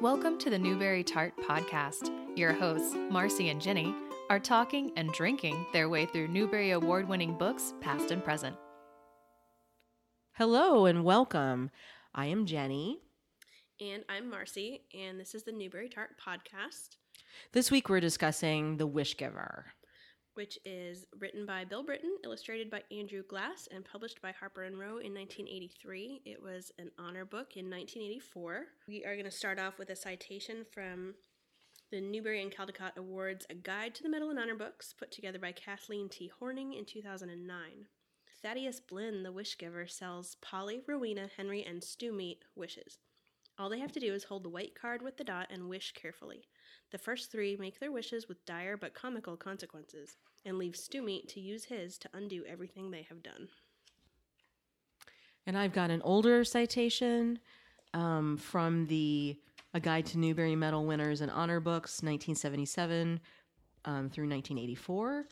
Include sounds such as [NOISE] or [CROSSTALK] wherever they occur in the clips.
Welcome to the Newbery Tart Podcast. Your hosts, Marcy and Jennie, are talking and drinking their way through Newbery Award winning books, past and present. Hello and welcome. I am Jennie. And I'm Marcy, and this is the Newbery Tart Podcast, This week we're discussing The Wish Giver. Which is written by Bill Brittain, illustrated by Andrew Glass, and published by Harper and Row in 1983. It was an honor book in 1984. We are going to start off with a citation from the Newbery and Caldecott Awards, A Guide to the Medal and Honor Books, put together by Kathleen T. Horning in 2009. Thaddeus Blinn, the wish giver, sells Polly, Rowena, Henry, and Stew Meat wishes. All they have to do is hold the white card with the dot and wish carefully. The first three make their wishes with dire but comical consequences, and leave Stew Meat to use his to undo everything they have done. And I've got an older citation um, from the A Guide to Newbery Medal Winners and Honor Books, 1977 um, through 1984,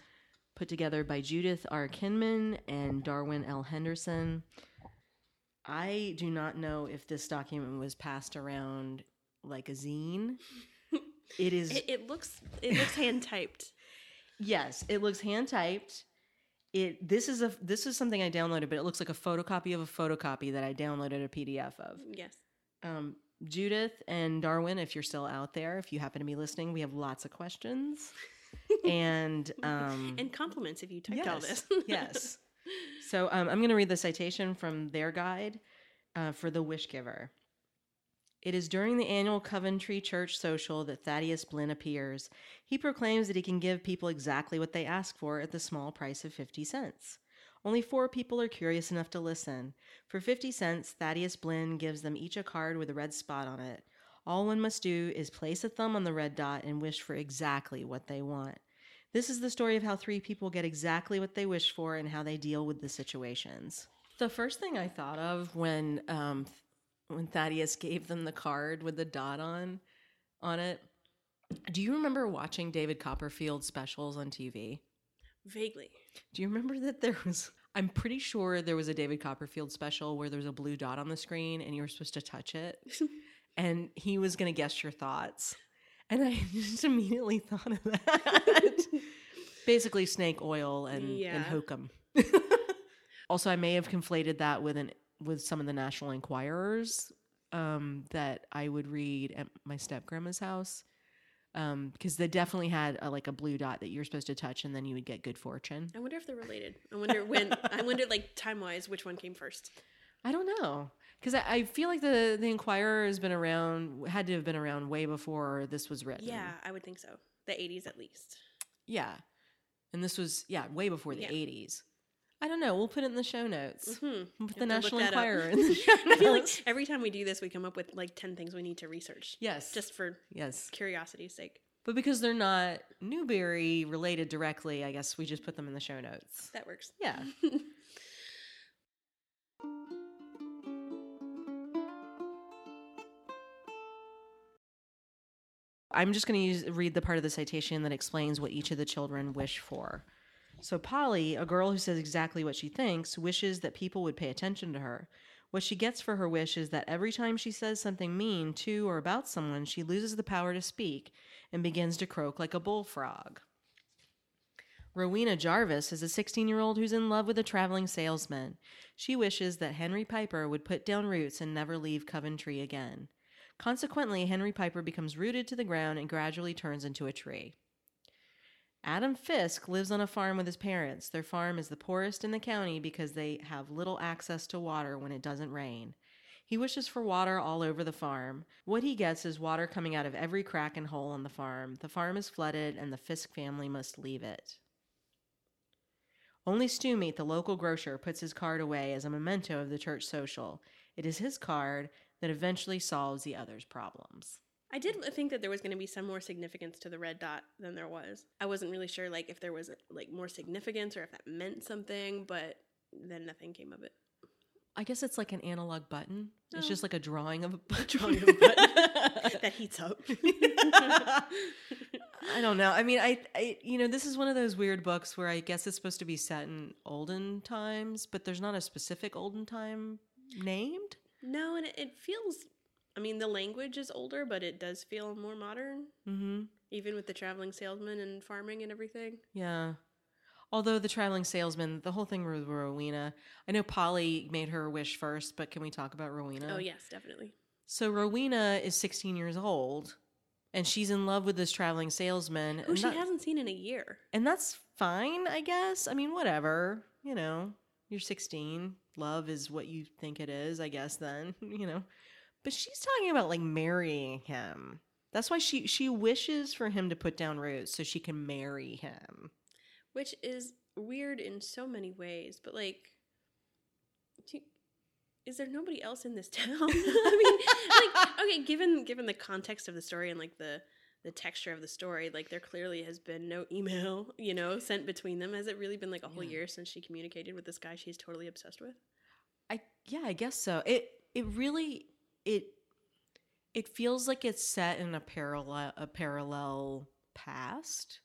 put together by Judith R. Kinman and Darwin L. Henderson. I do not know if this document was passed around like a zine. [LAUGHS] It is It, it looks it looks hand typed. Yes, it looks hand typed. It this is a this is something I downloaded, but it looks like a photocopy of a photocopy that I downloaded a PDF of. Yes. Um, Judith and Darwin, if you're still out there, if you happen to be listening, we have lots of questions. [LAUGHS] and um, And compliments if you typed all this. yes. [LAUGHS] So um, I'm going to read the citation from their guide uh, for the Wish Giver. It is during the annual Coventry Church social that Thaddeus Blinn appears. He proclaims that he can give people exactly what they ask for at the small price of 50 cents. Only four people are curious enough to listen. For 50 cents, Thaddeus Blinn gives them each a card with a red spot on it. All one must do is place a thumb on the red dot and wish for exactly what they want. This is the story of how three people get exactly what they wish for and how they deal with the situations. The first thing I thought of when um, when Thaddeus gave them the card with the dot on on it. Do you remember watching David Copperfield specials on TV? Vaguely. Do you remember that there was I'm pretty sure there was a David Copperfield special where there was a blue dot on the screen and you were supposed to touch it [LAUGHS] and he was going to guess your thoughts. And I [LAUGHS] just immediately thought of that. [LAUGHS] Basically, snake oil and, and hokum. [LAUGHS] also, I may have conflated that with an with some of the National Enquirers um, that I would read at my step grandma's house. Um, because they definitely had a, like a blue dot that you're supposed to touch, and then you would get good fortune. I wonder if they're related. I wonder when I wonder like time wise which one came first. I don't know because I, I feel like the the Enquirer has been around, had to have been around way before this was written. Yeah, I would think so. The eighties at least. yeah, and this was yeah way before the Yeah. '80s. I don't know. We'll put it in the show notes. Hmm. We'll put the Have to look National. Enquirer [LAUGHS] in the show I feel like every time we do this we come up with like ten things we need to research. Yes, Just for yes, curiosity's sake. but because they're not Newbery related directly, I guess we just put them in the show notes. That works. Yeah. [LAUGHS] I'm just going to read the part of the citation that explains what each of the children wish for. So Polly, a girl who says exactly what she thinks, wishes that people would pay attention to her. What she gets for her wish is that every time she says something mean to or about someone, she loses the power to speak and begins to croak like a bullfrog. Rowena Jarvis is a 16 year old who's in love with a traveling salesman. She wishes that Henry Piper would put down roots and never leave Coventry again. Consequently, Henry Piper becomes rooted to the ground and gradually turns into a tree. Adam Fisk lives on a farm with his parents. Their farm is the poorest in the county because they have little access to water when it doesn't rain. He wishes for water all over the farm. What he gets is water coming out of every crack and hole on the farm. The farm is flooded, and the Fisk family must leave it. Only Stew Meat, the local grocer, puts his card away as a memento of the church social. It is his card that eventually solves the others' problems. I did think that there was going to be some more significance to the red dot than there was. I wasn't really sure like if there was like more significance or if that meant something, but then nothing came of it. I guess it's like an analog button. It's Oh. just like a drawing of a button. Drawing of a button. [LAUGHS] that heats up. [LAUGHS] I don't know. I mean, I, I, you know, this is one of those weird books where I guess it's supposed to be set in olden times, but there's not a specific olden time named. No, and it, it feels I mean, the language is older, but it does feel more modern, Mm-hmm. even with the traveling salesman and farming and everything. Yeah. Although the traveling salesman, the whole thing with Rowena, I know Polly made her wish first, but can we talk about Rowena? Oh yes, definitely. So Rowena is 16 years old, and she's in love with this traveling salesman. Who she that- hasn't seen in a year. and that's fine, I guess. I mean, whatever. You know, you're 16. Love is what you think it is, I guess. Then [LAUGHS] you know, but she's talking about like marrying him. That's why she she wishes for him to put down roots so she can marry him. which is weird in so many ways. But like, is there nobody else in this [LAUGHS] town? [LAUGHS] I mean, like, okay, given given the context of the story and like the the texture of the story, like there clearly has been no email, [LAUGHS] you know, sent between them. Has it really been like a whole Yeah. year since she communicated with this guy she's totally obsessed with? I yeah, I guess so. It it really it it feels like it's set in a parallel a parallel past.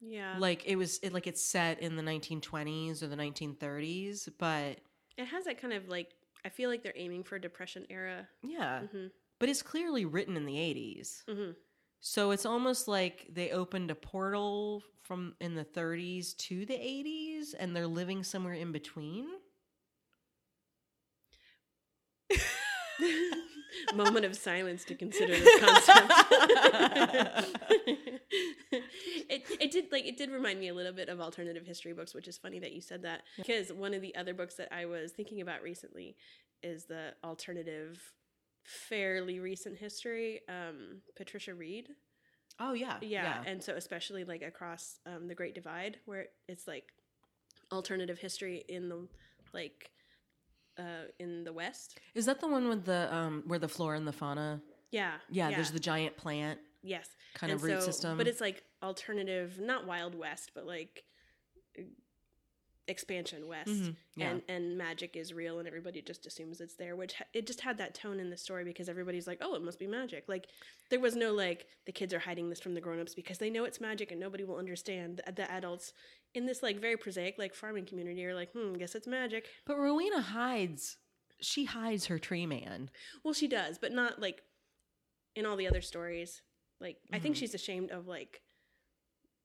Yeah, Like it was it like it's set in the 1920s or the 1930s, but it has that kind of like. I feel like they're aiming for a Depression era. yeah, hmm but it's clearly written in the 80s. hmm So it's almost like they opened a portal from in the 30s to the 80s and they're living somewhere in between. [LAUGHS] Moment of silence to consider this concept. [LAUGHS] it, it did like it did remind me a little bit of alternative history books, which is funny that you said that because one of the other books that I was thinking about recently is the alternative, fairly recent history. Um, Patricia Wrede, Oh yeah. yeah, and so especially like across um, the Great Divide, where it's like alternative history in the like uh, in the West. Is that the one with the um where the flora and the fauna? Yeah, Yeah, there's the giant plant yes kind And of root so- system. But it's like alternative, not Wild West, but like expansion West. Mhm, yeah. And and magic is real, and everybody just assumes it's there. Which ha- it just had that tone in the story because everybody's like, "Oh, it must be magic." Like there was no like the kids are hiding this from the grown-ups because they know it's magic and nobody will understand. The, the adults in this like very prosaic like farming community are like, "Hmm, guess it's magic." but Rowena hides she hides her tree man. Well, she does, but not like in all the other stories. Like I think Mhm. she's ashamed of like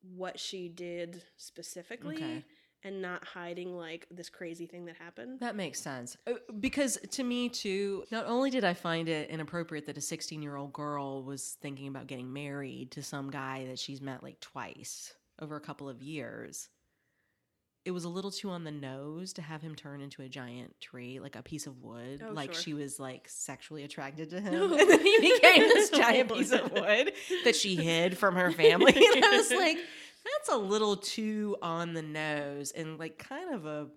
what she did specifically Okay. And not hiding like this crazy thing that happened. That makes sense. Uh, Because to me, too, not only did I find it inappropriate that a 16 year old girl was thinking about getting married to some guy that she's met like twice over a couple of years, it was a little too on the nose to have him turn into a giant tree, like a piece of wood. Oh, like sure. she was like sexually attracted to him. No. [LAUGHS] [LAUGHS] And then he became this [LAUGHS] oh, giant piece of wood that she hid from her family. And I was like, that's a little too on the nose and like kind of a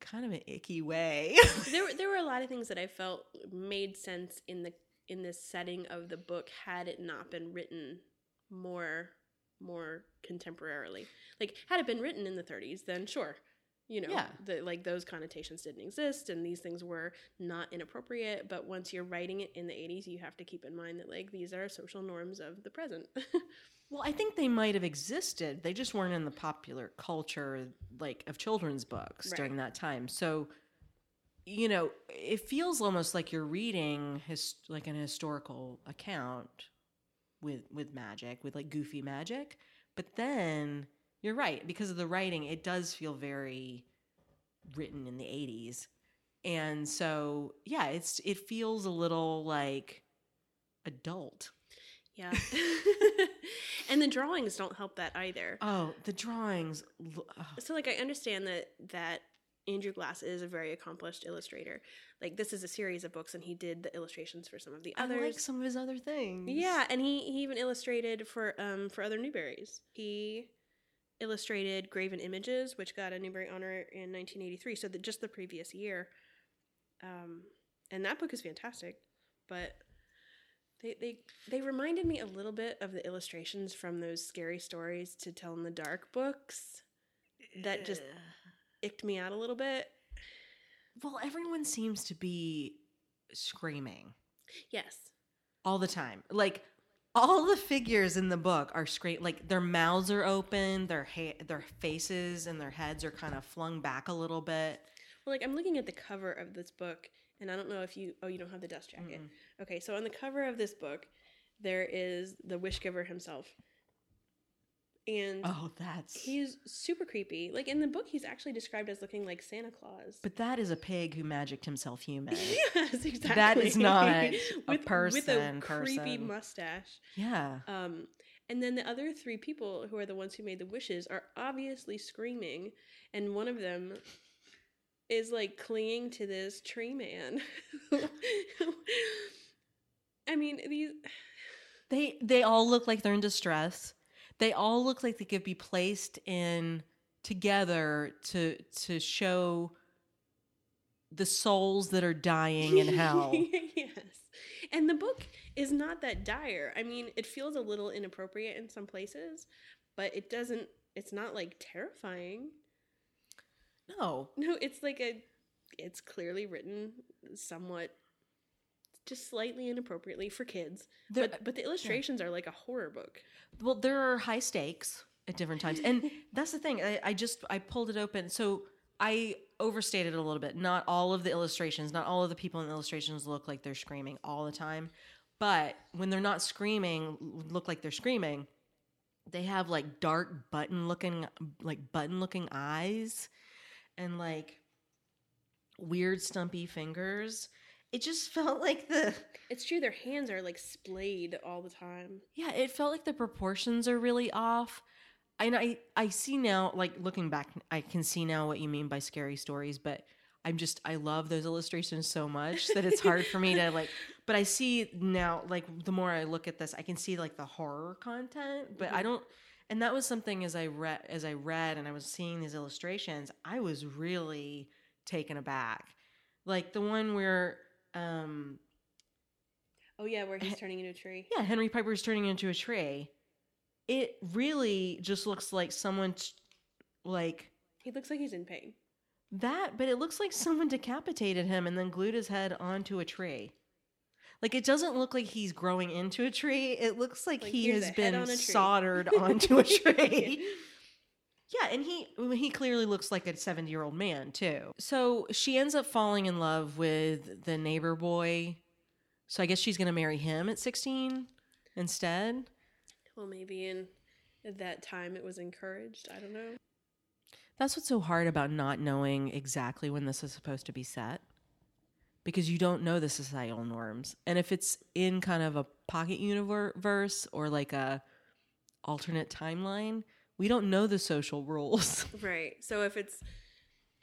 kind of an icky way. there there were a lot of things that I felt made sense in the in the setting of the book had it not been written more more contemporarily. Like had it been written in the 30s, then sure. You know, Yeah. the, like those connotations didn't exist and these things were not inappropriate. But once you're writing it in the 80s, you have to keep in mind that like these are social norms of the present. [LAUGHS] well, I think they might have existed. They just weren't in the popular culture like of children's books Right. during that time. So you know, it feels almost like you're reading his like an historical account with with magic, with like goofy magic. But then you're right because of the writing, it does feel very written in the 80s. And so, yeah, it's it feels a little like adult. yeah. [LAUGHS] and the drawings don't help that either. Oh, the drawings. ugh. so like I understand that that Andrew Glass is a very accomplished illustrator. Like this is a series of books, and he did the illustrations for some of the others. I like some of his other things. yeah, and he, he even illustrated for um for other Newberries. He illustrated Graven Images, which got a Newbery honor in 1983. So just the previous year, um, and that book is fantastic. But they they they reminded me a little bit of the illustrations from those scary stories to tell in the dark books. That just icked me out a little bit. Well, everyone seems to be screaming Yes. all the time. Like all the figures in the book are scream like their mouths are open, their ha- their faces and their heads are kind of flung back a little bit. Well, like I'm looking at the cover of this book, And I don't know if you oh you don't have the dust jacket. Mm-mm. Okay, so on the cover of this book, there is the wish giver himself. And Oh, that's. he's super creepy. Like in the book he's actually described as looking like Santa Claus. But that is a pig who magicked himself human. [LAUGHS] yes, exactly. That is not a [LAUGHS] with, with a person, creepy person. mustache. yeah. Um, and then the other three people who are the ones who made the wishes are obviously screaming, and one of them is like clinging to this tree man. [LAUGHS] I mean, these. They they all look like they're in distress. They all look like they could be placed in together to to show the souls that are dying in hell. [LAUGHS] yes. And the book is not that dire. I mean, it feels a little inappropriate in some places, but it doesn't. It's not like terrifying. No. No, it's like a. It's clearly written somewhat, just slightly inappropriately for kids. There- but but the illustrations are like a horror book. Well, there are high stakes at different times, and [LAUGHS] that's the thing. I, I just I pulled it open, so I overstated it a little bit. Not all of the illustrations, not all of the people in the illustrations look like they're screaming all the time, but when they're not screaming, look like they're screaming. They have like dark button looking, like button looking eyes, and like weird stumpy fingers. It just [LAUGHS] felt like the It's true. Their hands are like splayed all the time. yeah, it felt like the proportions are really off. And I I see now, like looking back, I can see now what you mean by scary stories, but I'm just I love those illustrations so much that it's hard for me to like [LAUGHS] but I see now like the more I look at this, I can see like the horror content, but I mm-hmm. don't and that was something as I read as I read and I was seeing these illustrations, I was really taken aback. Like the one where um Oh yeah, where he's turning into a tree. yeah, Henry Piper's turning into a tree. It really just looks like someone, t- like He looks like he's in pain. that, but it looks like someone decapitated him and then glued his head onto a tree. Like it doesn't look like he's growing into a tree. It looks like, Like, he has been on soldered [LAUGHS] onto a tree. [LAUGHS] Yeah, and he he clearly looks like a 70 year old man too. So she ends up falling in love with the neighbor boy. So I guess she's gonna marry him at 16 instead. Well, maybe in at that time it was encouraged. I don't know. That's what's so hard about not knowing exactly when this is supposed to be set. Because you don't know the societal norms. And if it's in kind of a pocket universe or like a alternate timeline, we don't know the social rules. [LAUGHS] Right. So if it's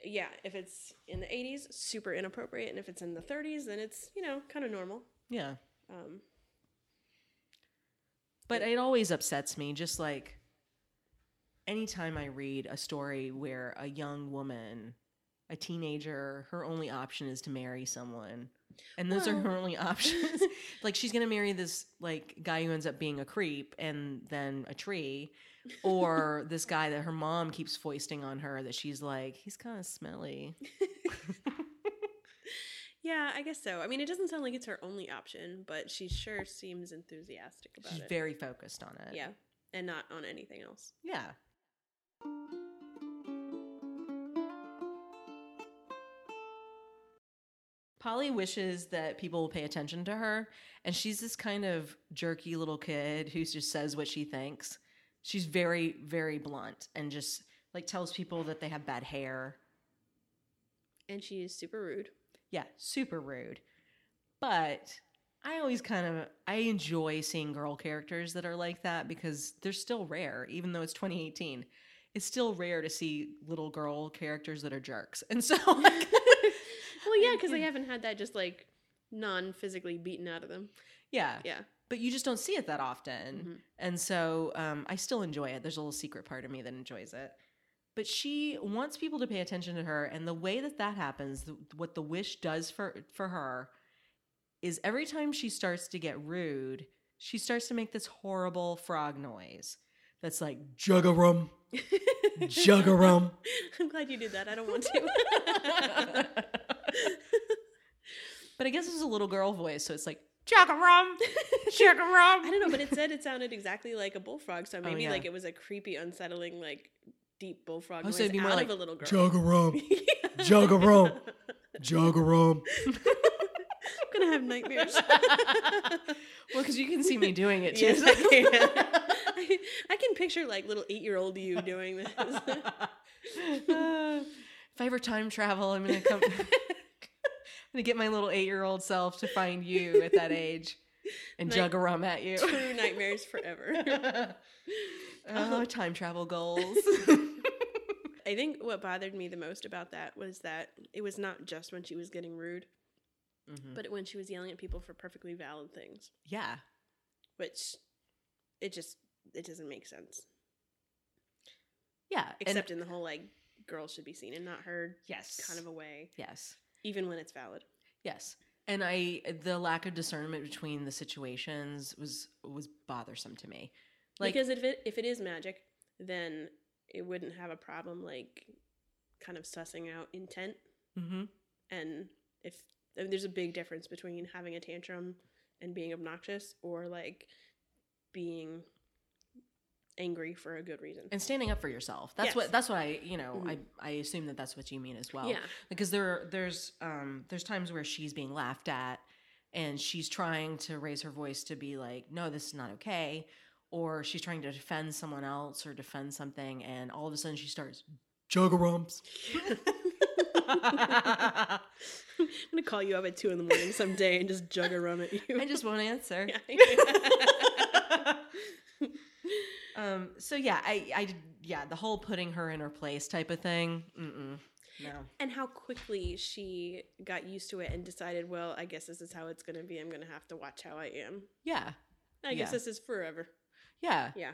yeah, if it's in the 80s, super inappropriate, and if it's in the 30s, then it's you know kind of normal. yeah. Um, But it always upsets me, just like anytime I read a story where a young woman, a teenager, her only option is to marry someone. And those are her only [LAUGHS] options. [LAUGHS] like she's gonna marry this like guy who ends up being a creep and then a tree. Or [LAUGHS] this guy that her mom keeps foisting on her that she's like, he's kind of smelly. yeah, I guess so. I mean, it doesn't sound like it's her only option, but she sure seems enthusiastic about She's it. She's very focused on it. yeah, and not on anything else. Yeah. Polly wishes that people will pay attention to her, and she's this kind of jerky little kid who just says what she thinks. She's very, very blunt and just like tells people that they have bad hair. And she is super rude. Yeah, super rude. But I always kind of I enjoy seeing girl characters that are like that because they're still rare, even though it's 2018. It's still rare to see little girl characters that are jerks. And so like, Well, yeah, because they haven't had that just like non physically beaten out of them. yeah, Yeah. but you just don't see it that often. Mhm. And so um, I still enjoy it. There's a little secret part of me that enjoys it. But she wants people to pay attention to her, and the way that that happens, what the wish does for for her, is every time she starts to get rude, she starts to make this horrible frog noise. That's like juggarum, [LAUGHS] juggarum. I'm glad you did that. I don't want to. [LAUGHS] [LAUGHS] but I guess it's a little girl voice, so it's like juggarum, juggarum. [LAUGHS] I don't know, but it said it sounded exactly like a bullfrog, so maybe Oh, yeah. like it was a creepy, unsettling, like deep bullfrog Oh, noise so it'd be more out like of a little girl. [LAUGHS] Yeah. Juggarum. Jagarum. I'm gonna have nightmares. well, because you can see me doing it too. yes, I can. I, I can picture like little eight-year-old you doing this. Uh, if I ever time travel, I'm gonna come. [LAUGHS] Gonna get my little eight-year-old self to find you at that age and Night- jug a rum at you. True nightmares forever. [LAUGHS] [LAUGHS] oh, time travel goals. I think what bothered me the most about that was that it was not just when she was getting rude, Mhm. but when she was yelling at people for perfectly valid things, Yeah, which it just it doesn't make sense. yeah. and- Except in the whole like girls should be seen and not heard yes, kind of a way, yes, even when it's valid. yes. And I, the lack of discernment between the situations was was bothersome to me. Like, because if it if it is magic, then it wouldn't have a problem like kind of sussing out intent Mhm. and if I mean, there's a big difference between having a tantrum and being obnoxious or like being angry for a good reason. and standing up for yourself. That's Yes. what that's what I you know Mhm. I I assume that that's what you mean as well. yeah. because there there's um there's times where she's being laughed at and she's trying to raise her voice to be like no this is not okay or she's trying to defend someone else or defend something and all of a sudden she starts juggerumps [LAUGHS] I'm gonna call you up at two in the morning someday and just jug a rum at you. i just won't answer [LAUGHS] Yeah. Um so yeah i i yeah the whole putting her in her place type of thing mm-mm, no and how quickly she got used to it and decided, well, I guess this is how it's gonna be. I'm gonna have to watch how I am. yeah I guess this is forever. yeah Yeah.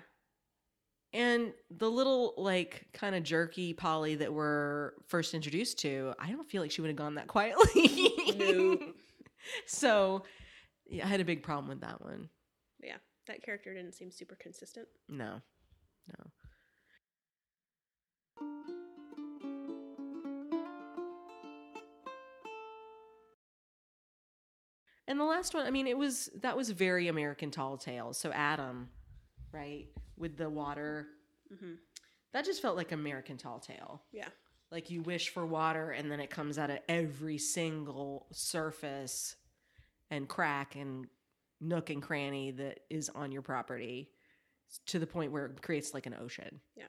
And the little like kind of jerky Polly that we're first introduced to, I don't feel like she would have gone that quietly. No. [LAUGHS] so yeah, I had a big problem with that one. Yeah. That character didn't seem super consistent. No. No. And the last one, I mean, it was that was very American tall tales. So Adam, right, with the water, hmm that just felt like American tall tale. Yeah. Like you wish for water and then it comes out of every single surface and crack and nook and cranny that is on your property to the point where it creates like an ocean. Yeah.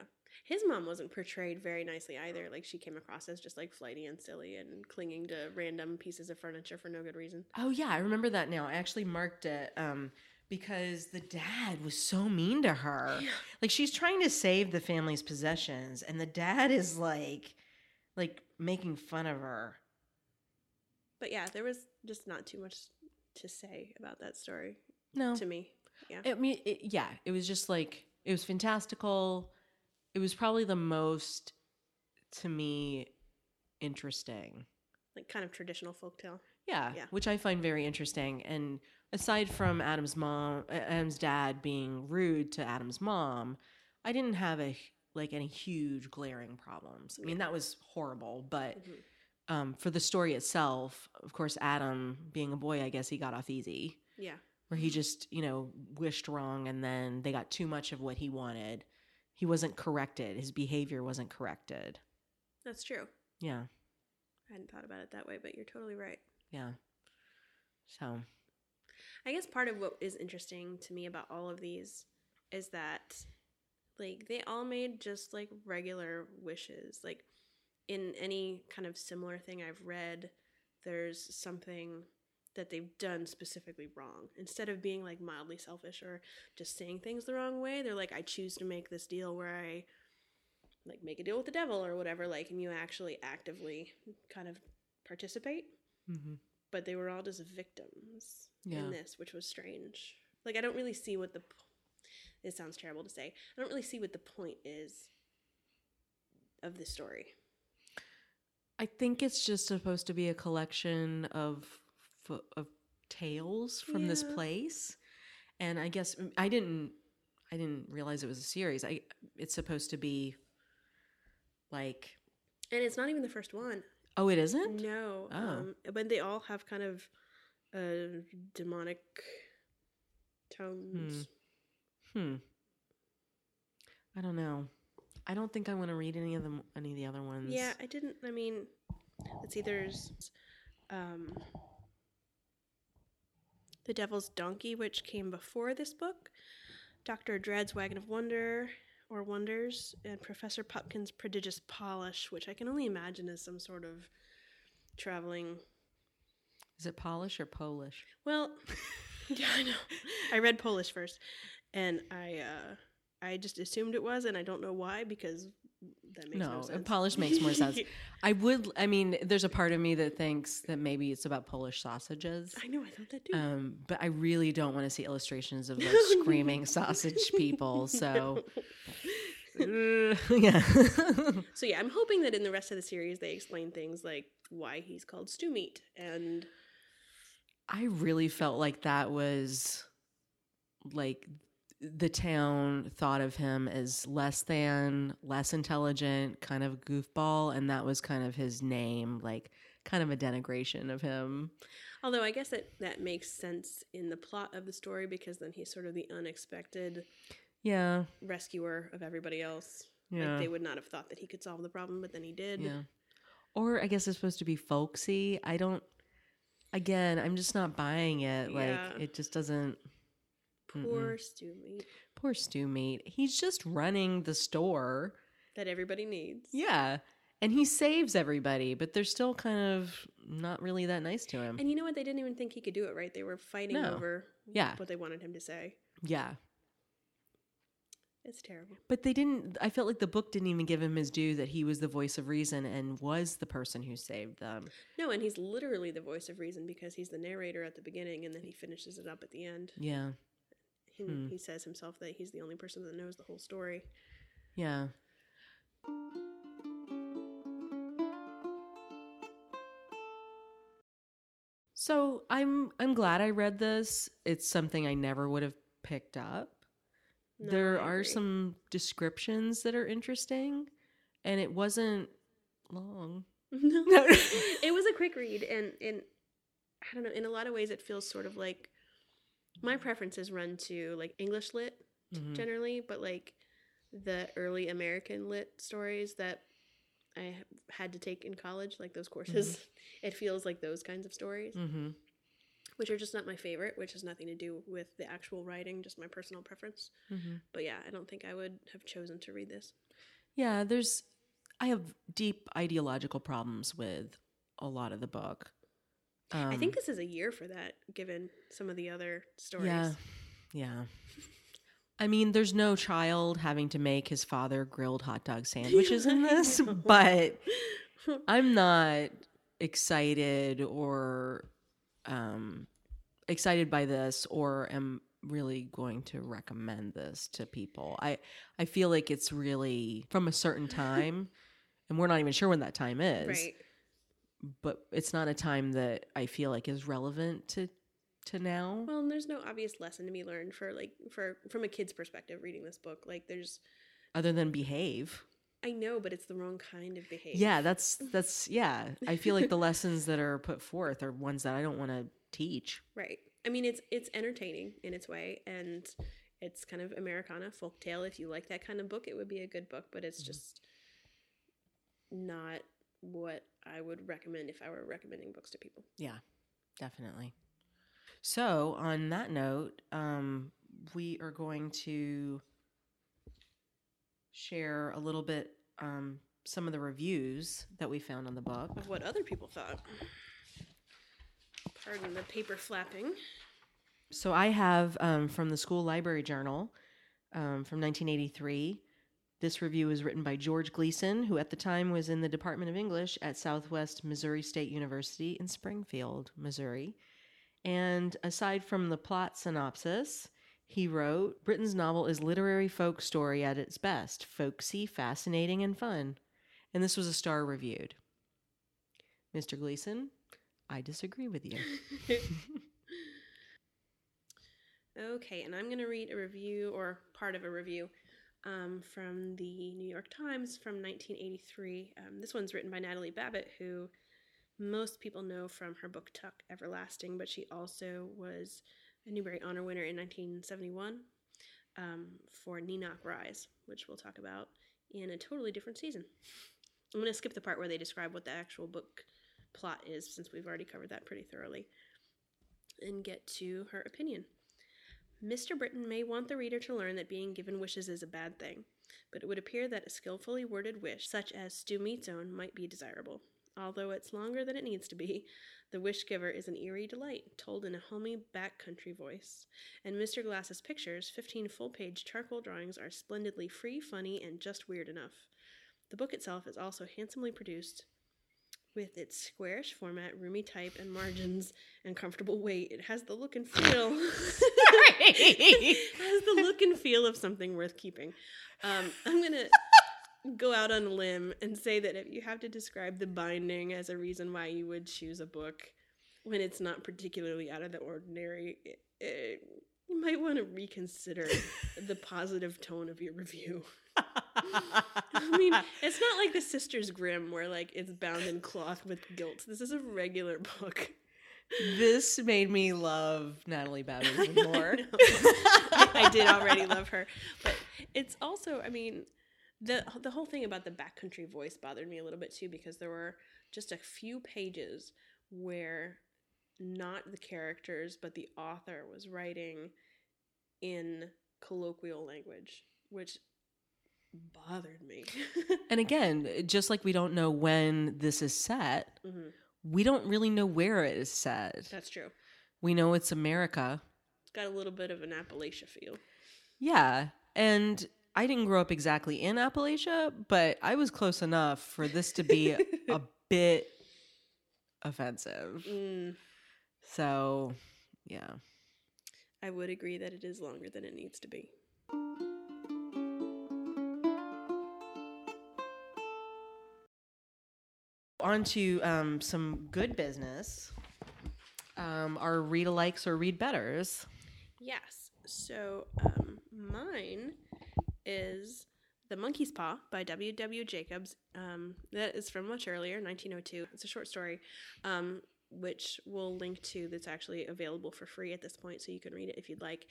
His mom wasn't portrayed very nicely either. Like she came across as just like flighty and silly and clinging to random pieces of furniture for no good reason. Oh yeah, I remember that now. I actually marked it um because the dad was so mean to her. Yeah. Like she's trying to save the family's possessions and the dad is like like making fun of her. But yeah, there was just not too much to say about that story No. to me. Yeah. I mean, it, yeah, it was just like it was fantastical. It was probably the most to me interesting. like kind of traditional folktale. Yeah, Yeah. which I find very interesting. And aside from Adam's mom, Adam's dad being rude to Adam's mom, I didn't have a like any huge glaring problems. I mean, that was horrible, but Mhm. Um, for the story itself, of course, Adam being a boy, I guess he got off easy. Yeah. where he just, you know, wished wrong and then they got too much of what he wanted. He wasn't corrected. His behavior wasn't corrected. That's true. Yeah. I hadn't thought about it that way, but you're totally right. Yeah. So, I guess part of what is interesting to me about all of these is that like they all made just like regular wishes. Like in any kind of similar thing I've read, there's something that they've done specifically wrong. Instead of being like mildly selfish or just saying things the wrong way, they're like I choose to make this deal where I like make a deal with the devil or whatever like and you actually actively kind of participate mm-hmm. but they were all just victims Yeah. in this, which was strange. Like I don't really see what the. It sounds terrible to say. I don't really see what the point is of the story. I think it's just supposed to be a collection of of tales from this place. And I guess I didn't I didn't realize it was a series. I it's supposed to be like And it's not even the first one. oh, it isn't? No. Oh. Um, but they all have kind of uh, demonic tones. Hmm. I don't know. I don't think I want to read any of them any of the other ones. Yeah, I didn't. I mean, let's see, there's um, The Devil's Donkey, which came before this book, Dr. Dread's Wagon of Wonder or Wonders, and Professor Pupkin's Prodigious Polish, which I can only imagine is some sort of traveling. Is it Polish or Polish? Well, [LAUGHS] yeah, I know. I read Polish first, and I uh, I just assumed it was, and I don't know why because that makes no, no sense. Polish makes more sense. [LAUGHS] I would. I mean, there's a part of me that thinks that maybe it's about Polish sausages. I know. I thought that too. Um, but I really don't want to see illustrations of like [LAUGHS] screaming sausage people. [LAUGHS] So. Uh, yeah. so yeah, I'm hoping that in the rest of the series they explain things like why he's called stew meat and I really felt like that was like the town thought of him as less than, less intelligent, kind of goofball, and that was kind of his name, like kind of a denigration of him. Although I guess that that makes sense in the plot of the story because then he's sort of the unexpected yeah rescuer of everybody else. Yeah. Like they would not have thought that he could solve the problem, but then he did. Yeah. Or I guess it's supposed to be folksy. I don't again, I'm just not buying it. Yeah. Like it just doesn't Poor stew meat Poor stew meat. He's just running the store. that everybody needs. Yeah. And he saves everybody, but they're still kind of not really that nice to him. And you know what? They didn't even think he could do it, right? They were fighting No. over Yeah. what they wanted him to say. Yeah. It's terrible. But they didn't I felt like the book didn't even give him his due that he was the voice of reason and was the person who saved them. No, and he's literally the voice of reason because he's the narrator at the beginning and then he finishes it up at the end. Yeah. He, Hmm. he says himself that he's the only person that knows the whole story. Yeah. So I'm I'm glad I read this. It's something I never would have picked up. No, there are some descriptions that are interesting and it wasn't long. No. [LAUGHS] No. [LAUGHS] it was a quick read and and I don't know, in a lot of ways it feels sort of like my preferences run to like English lit Mhm. generally, but like the early American lit stories that I had to take in college, like those courses, [LAUGHS] it feels like those kinds of stories, Mhm. which are just not my favorite, which has nothing to do with the actual writing, just my personal preference. Mhm. But yeah, I don't think I would have chosen to read this. Yeah, there's I have deep ideological problems with a lot of the book. I Um, think this is a year for that, given some of the other stories. Yeah. Yeah. I mean, there's no child having to make his father grilled hot dog sandwiches in [LAUGHS] this, but [LAUGHS] I'm not excited or um excited by this or am really going to recommend this to people. I I feel like it's really from a certain time and we're not even sure when that time is Right. But it's not a time that I feel like is relevant to to now. Well, and there's no obvious lesson to be learned for like for from a kid's perspective reading this book. Like there's other than behave. I know, but it's the wrong kind of behavior. Yeah, that's that's yeah. I feel like the [LAUGHS] lessons that are put forth are ones that I don't want to teach. Right. I mean, it's it's entertaining in its way, and it's kind of Americana folktale. If you like that kind of book, it would be a good book. But it's mm-hmm. just not what I would recommend if I were recommending books to people. Yeah, definitely. So, on that note, um, we are going to share a little bit um, some of the reviews that we found on the book. Of what other people thought. Pardon the paper flapping. So I have um, from the School Library Journal um, from 1983. This review was written by George Gleason, who at the time was in the Department of English at Southwest Missouri State University in Springfield, Missouri. And aside from the plot synopsis, he wrote Brittain's novel is literary folk story at its best, folksy, fascinating, and fun. And this was a star reviewed. Mr. Gleason, I disagree with you. [LAUGHS] Okay, and I'm going to read a review or part of a review um, from the New York Times from 1983. Um, this one's written by Natalie Babbitt, who most people know from her book Tuck Everlasting, but she also was a Newbery Honor winner in 1971 um, for Kneeknock Rise, which we'll talk about in a totally different season. I'm going to skip the part where they describe what the actual book plot is, since we've already covered that pretty thoroughly, and get to her opinion. Mr. Brittain may want the reader to learn that being given wishes is a bad thing, but it would appear that a skillfully worded wish, such as Stew Meat's own, might be desirable. Although it's longer than it needs to be, the wish giver is an eerie delight, told in a homey backcountry voice. And Mr. Glass's pictures, 15 full page charcoal drawings, are splendidly free, funny, and just weird enough. The book itself is also handsomely produced. With its squarish format, roomy type, and margins, and comfortable weight, it has the look and feel. [LAUGHS] has the look and feel of something worth keeping. Um, I'm gonna go out on a limb and say that if you have to describe the binding as a reason why you would choose a book when it's not particularly out of the ordinary, it, it, you might want to reconsider the positive tone of your review. I mean, it's not like the Sisters Grimm where like it's bound in cloth with gilt. This is a regular book. this made me love Natalie Babbitt [LAUGHS] even more. I, [LAUGHS] I did already love her, but it's also, I mean, the the whole thing about the backcountry voice bothered me a little bit too because there were just a few pages where not the characters but the author was writing in colloquial language, which bothered me. [LAUGHS] And again, just like we don't know when this is set, Mhm. we don't really know where it is set. That's true. We know it's America. It's got a little bit of an Appalachia feel. Yeah. And I didn't grow up exactly in Appalachia, but I was close enough for this to be [LAUGHS] a bit offensive. Mm, So, yeah. I would agree that it is longer than it needs to be. On to um, some good business. Um, our read alikes or read betters. Yes. So um, mine is The Monkey's Paw by W. W. Jacobs. Um, that is from much earlier, 1902. It's a short story, um, which we'll link to. That's actually available for free at this point, so you can read it if you'd like.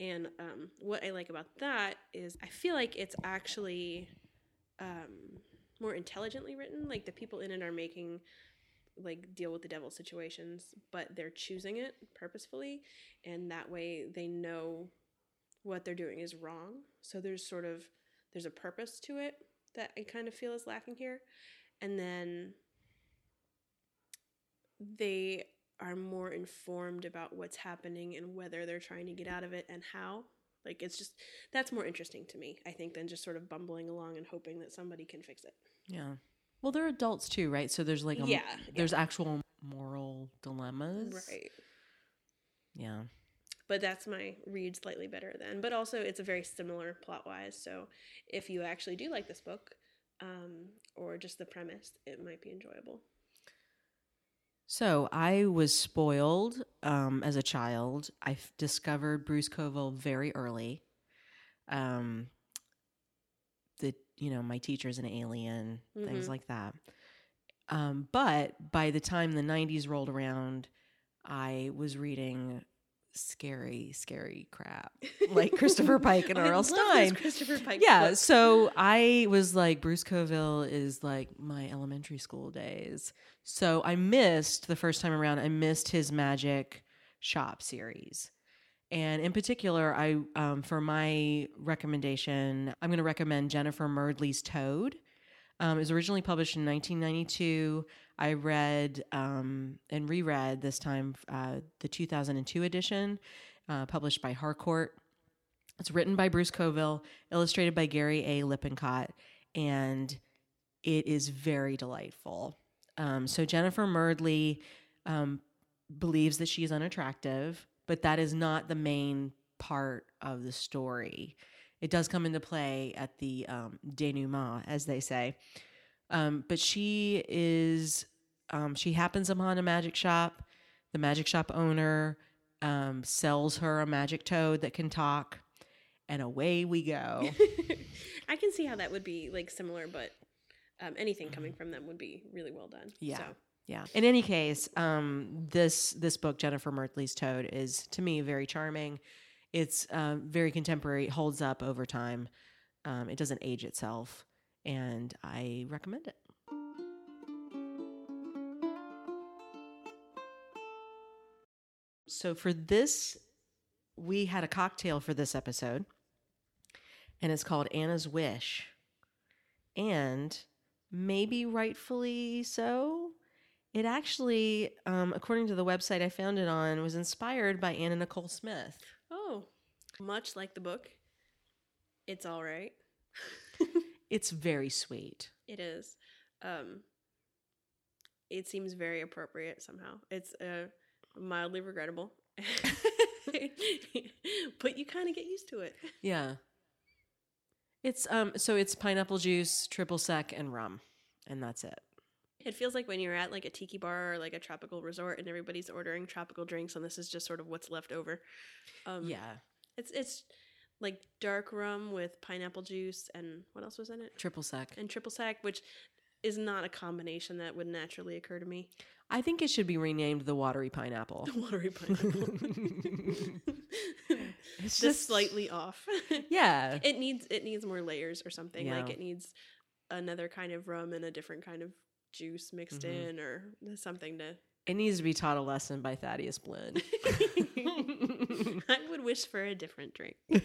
And um, what I like about that is I feel like it's actually um, more intelligently written. Like the people in it are making like deal with the devil situations, but they're choosing it purposefully, and that way they know what they're doing is wrong. So there's sort of there's a purpose to it that I kind of feel is lacking here, and then they are more informed about what's happening and whether they're trying to get out of it and how. Like it's just that's more interesting to me, I think, than just sort of bumbling along and hoping that somebody can fix it. Yeah. Well, they're adults too, right? So there's like a, Yeah, there's actual moral dilemmas. Right. Yeah. but that's my read slightly better than but also it's a very similar plot wise so if you actually do like this book um, or just the premise it might be enjoyable So I was spoiled um, as a child. I f- discovered Bruce Coville very early. Um, the you know my teacher's an alien, things Mhm. like that. Um, but by the time the '90s rolled around, I was reading scary, scary crap [LAUGHS] like Christopher Pike and R.L. Stine. Christopher Pike Yeah, books. so I was like, Bruce Coville is like my elementary school days. So I missed the first time around, I missed his Magic Shop series. And in particular, I um, for my recommendation, I'm going to recommend Jennifer Murdley's Toad. Um, it was originally published in 1992. I read um, and reread this time uh, the 2002 edition, uh, published by Harcourt. It's written by Bruce Coville, illustrated by Gary A. Lippincott, and it is very delightful. Um, so Jennifer Murdley um, believes that she is unattractive, but that is not the main part of the story. It does come into play at the um, denouement, as they say. Um, but she is, um, she happens upon a magic shop. The magic shop owner um, sells her a magic toad that can talk, and away we go. [LAUGHS] i can see how that would be like similar but um, anything coming from them would be really well done Yeah. so Yeah. In any case, um, this this book, Jennifer Murdley's Toad, is to me very charming. It's um, very contemporary, holds up over time. Um, it doesn't age itself, and I recommend it. So for this, we had a cocktail for this episode, and it's called Anna's Wish. And maybe rightfully so, it actually, um, according to the website I found it on, was inspired by Anna Nicole Smith. Oh, much like the book, it's all right. [LAUGHS] It's very sweet. It is. Um, it seems very appropriate somehow. It's uh, mildly regrettable, [LAUGHS] but you kind of get used to it. Yeah. It's um so it's pineapple juice, triple sec, and rum. And that's it. It feels like when you're at like a tiki bar or like a tropical resort and everybody's ordering tropical drinks and this is just sort of what's left over. Um, Yeah. it's it's like dark rum with pineapple juice and what else was in it? Triple sec. And triple sec, which is not a combination that would naturally occur to me. I think it should be renamed the watery pineapple. [LAUGHS] The watery pineapple. [LAUGHS] [LAUGHS] It's just slightly off. Yeah. it needs it needs more layers or something. Like it needs another kind of rum and a different kind of juice mixed Mhm. in or something to It needs to be taught a lesson by Thaddeus Blinn. [LAUGHS] I would wish for a different drink. [LAUGHS]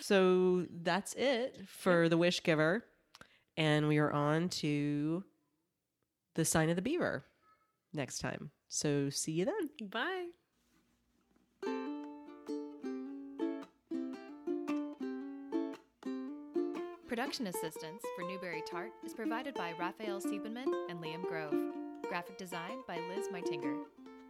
so that's it for the wish giver. And we are on to the sign of the beaver next time. So see you then. Bye. Production assistance for Newbery Tart is provided by Raphael Siebenman and Liam Grove. Graphic design by Liz Meitinger.